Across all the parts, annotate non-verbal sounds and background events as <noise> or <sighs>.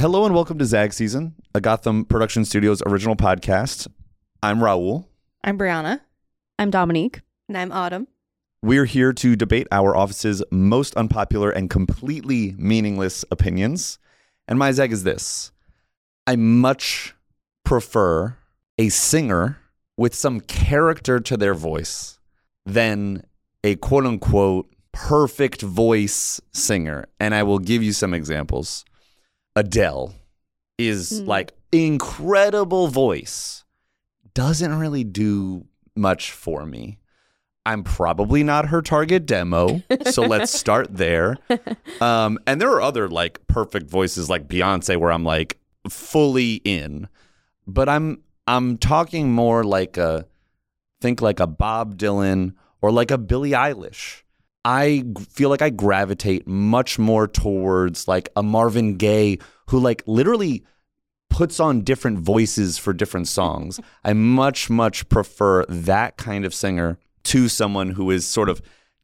Hello and welcome to Zag Season, a Gotham Production Studios original podcast. I'm Raul. I'm Brianna. I'm Dominique. And I'm Autumn. We're here to debate our office's most unpopular and completely meaningless opinions. And my zag is this I much prefer a singer with some character to their voice than a quote unquote perfect voice singer. And I will give you some examples. Adele is Mm. like incredible voice, doesn't really do much for me. I'm probably not her target demo, so let's <laughs> start there. Um, and there are other like perfect voices like Beyonce where I'm like fully in, but I'm I'm talking more like a think like a Bob Dylan or like a Billie Eilish. I g- feel like I gravitate much more towards like a Marvin Gaye who like literally puts on different voices for different songs. <laughs> I much much prefer that kind of singer to someone who is sort of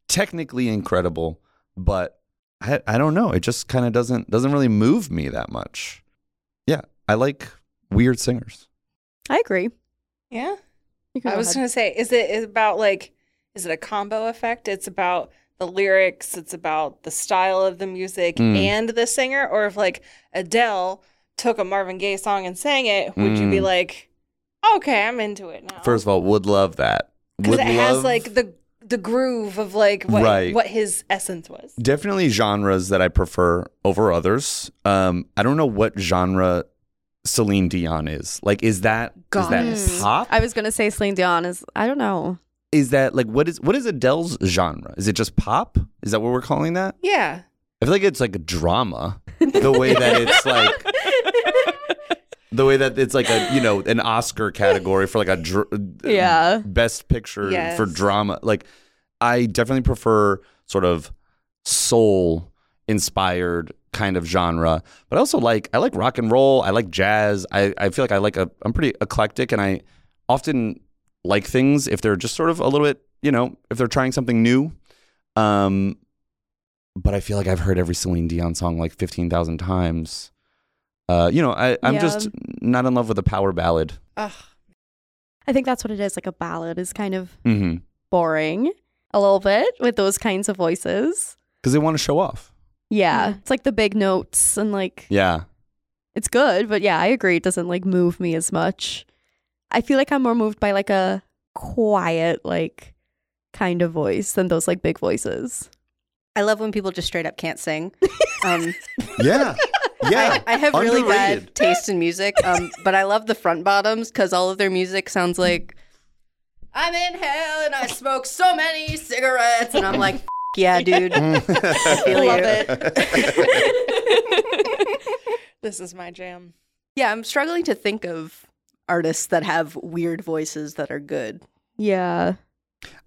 technically incredible, but I, I don't know. It just kind of doesn't doesn't really move me that much. Yeah, I like weird singers. I agree. Yeah. I was going to say, is it is it about like, is it a combo effect? It's about the lyrics, it's about the style of the music Mm. and the singer, or if like Adele took a Marvin Gaye song and sang it, would you be Mm. like, okay, I'm into it now? First of all, would love that. because Would it has like the the groove of like what Right. what his essence was. definitely genres that I prefer over others. Um, I don't know what genre Celine Dion is. Like, is that is Goddess. that pop? I was gonna say Celine Dion is. I don't know. Is that like what is what is Adele's genre? Is it just pop? Is that what we're calling that? Yeah. I feel like it's like a drama. The way that it's like the way that it's like a you know an Oscar category for like a dr- Yeah. best picture Yes. for drama. Like I definitely prefer sort of soul inspired kind of genre, but I also like I like rock and roll. I like jazz. I I feel like I like a I'm pretty eclectic, and I often like things if they're just sort of a little bit you know if they're trying something new. Um, but I feel like I've heard every Celine Dion song like fifteen thousand times. Uh, you know, I, I'm Yeah. just not in love with a power ballad. Ugh. I think that's what it is. Like a ballad is kind of Mm-hmm. boring a little bit with those kinds of voices. Because they want to show off. Yeah, it's like the big notes and like Yeah. it's good, but yeah, I agree. It doesn't like move me as much. I feel like I'm more moved by like a quiet, like kind of voice than those like big voices. I love when people just straight up can't sing. Um, <laughs> Yeah. Yeah. I, I have really bad taste in music, um, but I love the front bottoms because all of their music sounds like I'm in hell and I smoke so many cigarettes, and I'm like, "F- yeah, dude. <laughs> I <laughs> Love you. This is my jam. Yeah, I'm struggling to think of artists that have weird voices that are good. Yeah.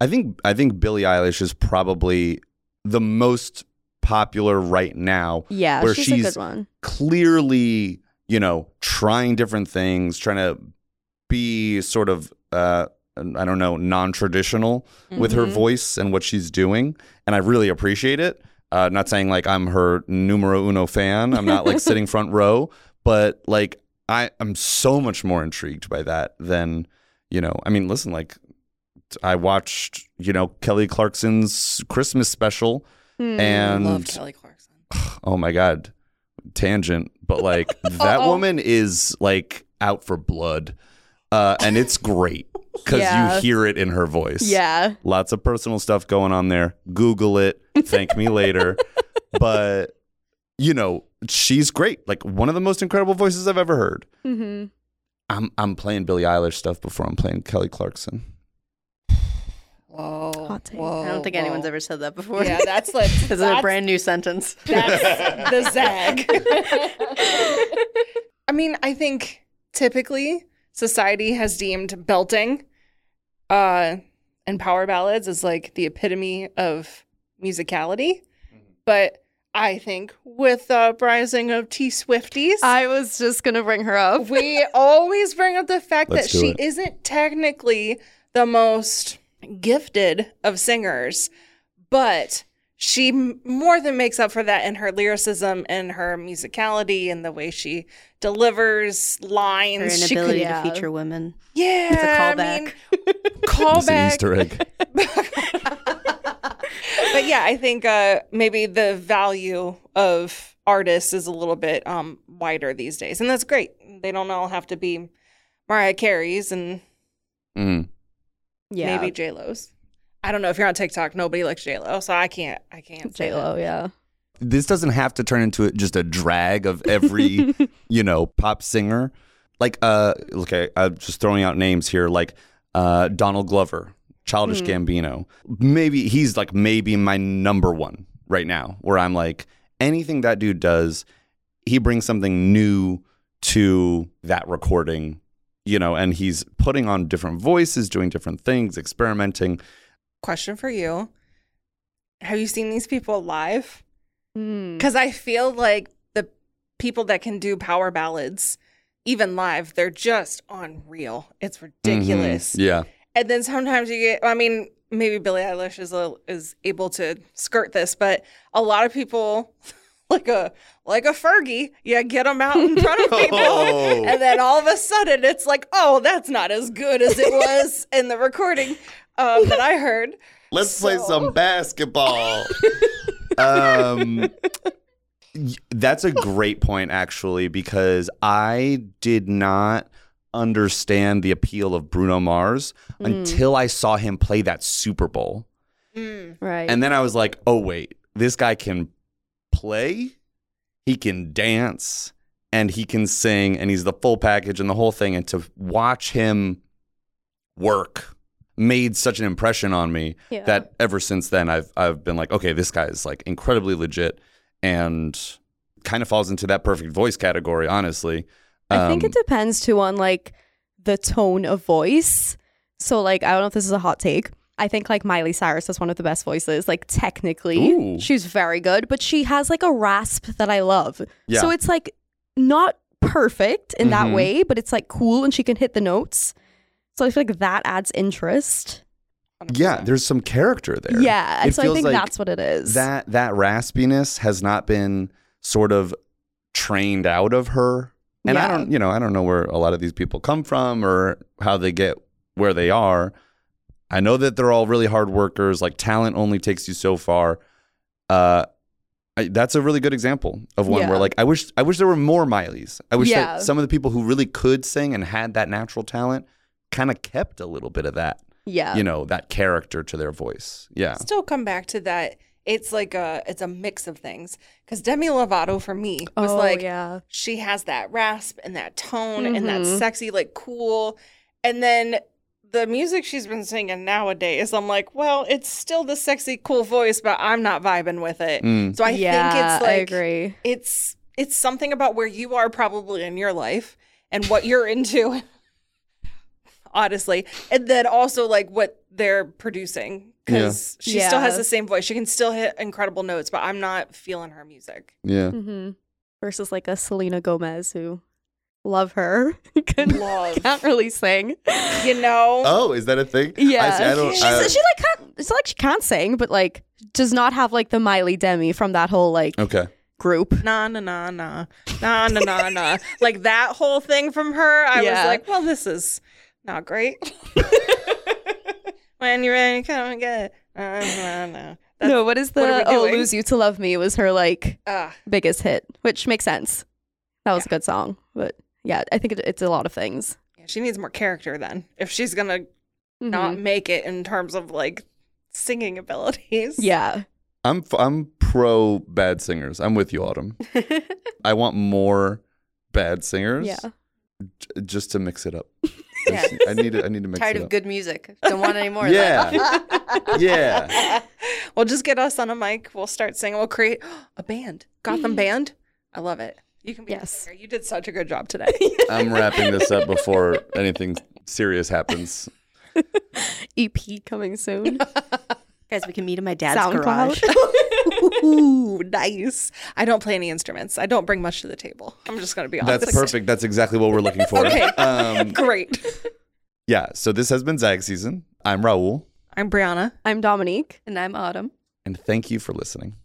I think I think Billie Eilish is probably the most popular right now. Yeah, Where she's, she's- a good one. Clearly, you know, trying different things, trying to be sort of uh I don't know, non-traditional with her Mhm. voice and what she's doing, and I really appreciate it. Uh, not saying like I'm her numero uno fan. I'm not like <laughs> sitting front row, but like I I'm so much more intrigued by that than you know. I mean, listen, like I watched you know Kelly Clarkson's Christmas special, Hmm. and Love Kelly Clarkson. <sighs> oh my god, tangent, but like <laughs> that woman is like out for blood, uh, and it's great <laughs> because Yeah. you hear it in her voice. Yeah. Lots of personal stuff going on there. Google it. Thank me later. <laughs> But you know, she's great. Like one of the most incredible voices I've ever heard. hmm I'm I'm playing Billie Eilish stuff before I'm playing Kelly Clarkson. Whoa. Hot take. Whoa. I don't think anyone's ever said that before. Yeah, that's like <laughs> this is a brand new sentence. That's the zag. <laughs> I mean, I think typically society has deemed belting uh, and power ballads as like the epitome of musicality. But I think with the uprising of T Swifties, I was just gonna bring her up. we always bring up the fact Let's that do she it. isn't technically the most gifted of singers, but she more than makes up for that in her lyricism and her musicality and the way she delivers Her lines. She could, inability yeah. to feature women. yeah, It's a callback. mean, <laughs> It's an callback. Easter egg. <laughs> but yeah, I think uh, maybe the value of artists is a little bit um, wider these days, and that's great. They don't all have to be Mariah Carey's and Mhm. Yeah. maybe J Lo's. I don't know if you're on TikTok. Nobody likes J Lo, so I can't. I can't. say J Lo, yeah. This doesn't have to turn into just a drag of every, <laughs> you know, pop singer. Like, uh, okay, I'm just throwing out names here, like uh, Donald Glover, Childish Gambino. Maybe he's like maybe my number one right now, where I'm like, anything that dude does, he brings something new to that recording, you know, and he's putting on different voices, doing different things, experimenting. Question for you: Have you seen these people live? Mm. Because I feel like the people that can do power ballads, even live, they're just unreal. It's ridiculous. Mhm. Yeah. And then sometimes you get, I mean, maybe Billie Eilish is a, is able to skirt this, but a lot of people, <laughs> like a like a Fergie, you get them out in front of <laughs> people, Oh. and then all of a sudden it's like, oh, that's not as good as it was <laughs> in the recording um, that I heard. Let's play some basketball. um, that's a great point, actually, because I did not understand the appeal of Bruno Mars until I saw him play that Super Bowl. Mm. Right. And then I was like, oh, wait, this guy can play, he can dance, and he can sing, and he's the full package and the whole thing. And to watch him work made such an impression on me yeah. that ever since then I've I've been like, okay, this guy is like incredibly legit and kind of falls into that perfect voice category, honestly. I think Um, it depends too on like the tone of voice. So like I don't know if this is a hot take. I think like Miley Cyrus has one of the best voices. Like technically, Ooh. she's very good, but she has like a rasp that I love. Yeah. So it's like not perfect in that Mhm. way, but it's like cool and she can hit the notes. So I feel like that adds interest. yeah, there's some character there. Yeah. It so I think like that's what it is. That that raspiness has not been sort of trained out of her. And I don't, you know, I don't know where a lot of these people come from or how they get where they are. I know that they're all really hard workers. Like talent only takes you so far. Uh, I, that's a really good example of one Yeah. where, like, I wish, I wish there were more Mileys. I wish Yeah. that some of the people who really could sing and had that natural talent kind of kept a little bit of that, yeah. you know, that character to their voice. Yeah. Still come back to that. It's like a it's a mix of things. Because Demi Lovato for me was oh, like yeah. she has that rasp and that tone and that Mhm. sexy like cool, and then the music she's been singing nowadays, I'm like, well, it's still the sexy cool voice, but I'm not vibing with it. Mm. So I yeah, think it's like I agree. it's it's something about where you are probably in your life and what you're into <laughs> honestly and then also like what they're producing because yeah. she yeah. still has the same voice. She can still hit incredible notes, but I'm not feeling her music. Yeah. Mm-hmm. Versus like a Selena Gomez who love her. <laughs> can, love. Can't really sing. You know. Oh, is that a thing? Yeah. I, see, I don't. She's, I, she like can't, it's like she can't sing, but like does not have like the Miley Demi from that whole like okay group. Na na na na na na na na. Like that whole thing from her. I yeah. was like, well, this is not great. <laughs> when you're ready come and get it. Uh, nah, nah. That's- no, what is the what are Oh? Lose You to Love Me was her like ah. biggest hit, which makes sense. That was a good song, but yeah, I think it, it's a lot of things. Yeah, she needs more character then if she's gonna not Mhm. make it in terms of like singing abilities. Yeah. I'm f- I'm pro bad singers. I'm with you, Autumn. <laughs> I want more bad singers. Yeah. j- just to mix it up. <laughs> Yeah. I need to, I need to mix Tired it of up. good music. Don't want any more of Yeah. that. <laughs> yeah. <laughs> Well, just get us on a mic. We'll start singing. We'll create a band. Gotham <gasps> band. I love it. You can be Yes. a. You did such a good job today. <laughs> I'm wrapping this up before anything serious happens. EP coming soon. Guys, we can meet in my dad's SoundCloud. garage. Ooh, nice. I don't play any instruments. I don't bring much to the table. I'm just gonna be honest. That's perfect. That's exactly what we're looking for. Okay. Um, <laughs> Great. yeah. So this has been Zag season. I'm Raul. I'm Brianna. I'm Dominique. and I'm Autumn. And thank you for listening.